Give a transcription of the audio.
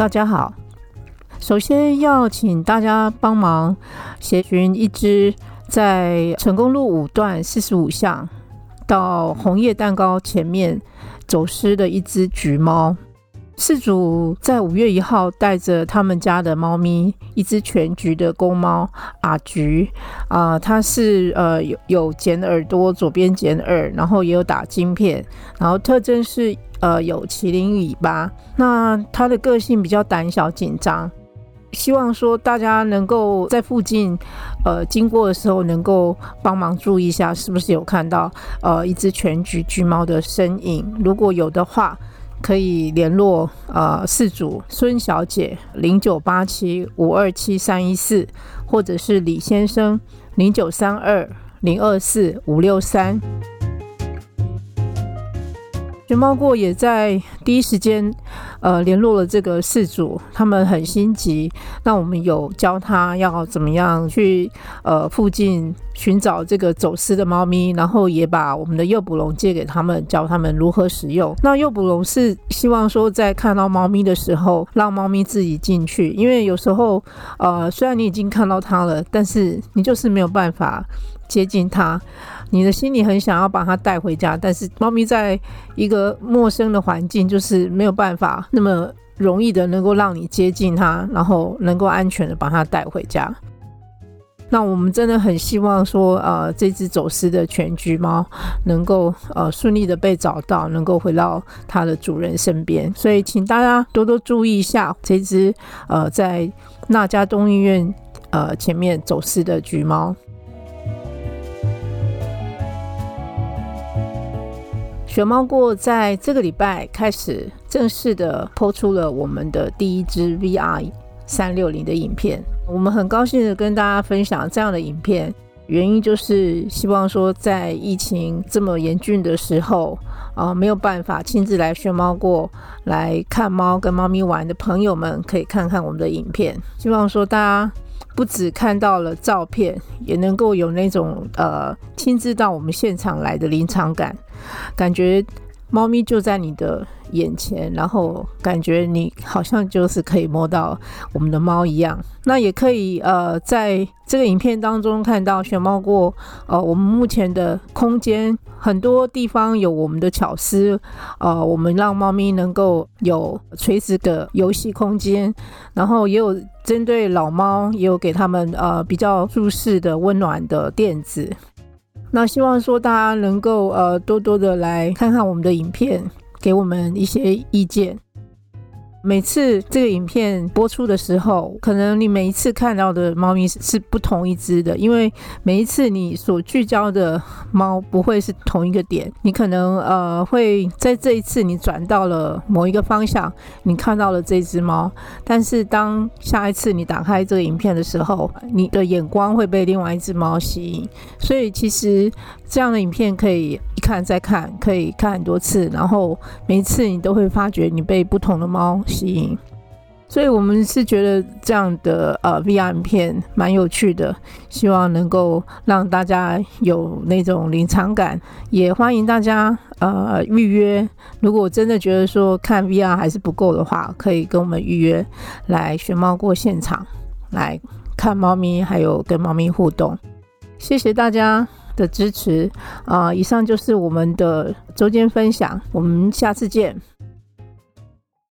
大家好，首先要请大家帮忙协寻一只在成功路五段四十五巷到红叶蛋糕前面走失的一只橘猫。事主在五月一号带着他们家的猫咪，一只全橘的公猫阿橘啊，它是呃有有剪耳朵，左边剪耳，然后也有打晶片，然后特征是呃有麒麟尾巴。那它的个性比较胆小紧张，希望说大家能够在附近呃经过的时候，能够帮忙注意一下，是不是有看到呃一只全橘橘猫的身影？如果有的话。可以联络呃事主孙小姐零九八七五二七三一四，或者是李先生零九三二零二四五六三。熊猫过也在第一时间，呃，联络了这个事主，他们很心急。那我们有教他要怎么样去呃附近寻找这个走失的猫咪，然后也把我们的诱捕笼借给他们，教他们如何使用。那诱捕笼是希望说在看到猫咪的时候，让猫咪自己进去，因为有时候呃虽然你已经看到它了，但是你就是没有办法接近它。你的心里很想要把它带回家，但是猫咪在一个陌生的环境，就是没有办法那么容易的能够让你接近它，然后能够安全的把它带回家。那我们真的很希望说，呃，这只走失的全橘猫能够呃顺利的被找到，能够回到它的主人身边。所以，请大家多多注意一下这只呃在那家东医院呃前面走失的橘猫。熊猫过在这个礼拜开始正式的播出了我们的第一支 VR 三六零的影片，我们很高兴的跟大家分享这样的影片，原因就是希望说在疫情这么严峻的时候，啊没有办法亲自来熊猫过来看猫跟猫咪玩的朋友们，可以看看我们的影片，希望说大家。不只看到了照片，也能够有那种呃亲自到我们现场来的临场感，感觉猫咪就在你的。眼前，然后感觉你好像就是可以摸到我们的猫一样。那也可以呃，在这个影片当中看到熊猫过呃，我们目前的空间很多地方有我们的巧思，呃，我们让猫咪能够有垂直的游戏空间，然后也有针对老猫，也有给他们呃比较舒适的温暖的垫子。那希望说大家能够呃多多的来看看我们的影片。给我们一些意见。每次这个影片播出的时候，可能你每一次看到的猫咪是不同一只的，因为每一次你所聚焦的猫不会是同一个点。你可能呃会在这一次你转到了某一个方向，你看到了这只猫，但是当下一次你打开这个影片的时候，你的眼光会被另外一只猫吸引。所以其实这样的影片可以看再看，可以看很多次，然后每次你都会发觉你被不同的猫。吸引，所以我们是觉得这样的呃 VR 影片蛮有趣的，希望能够让大家有那种临场感，也欢迎大家呃预约。如果真的觉得说看 VR 还是不够的话，可以跟我们预约来选猫过现场来看猫咪，还有跟猫咪互动。谢谢大家的支持啊！以上就是我们的周间分享，我们下次见。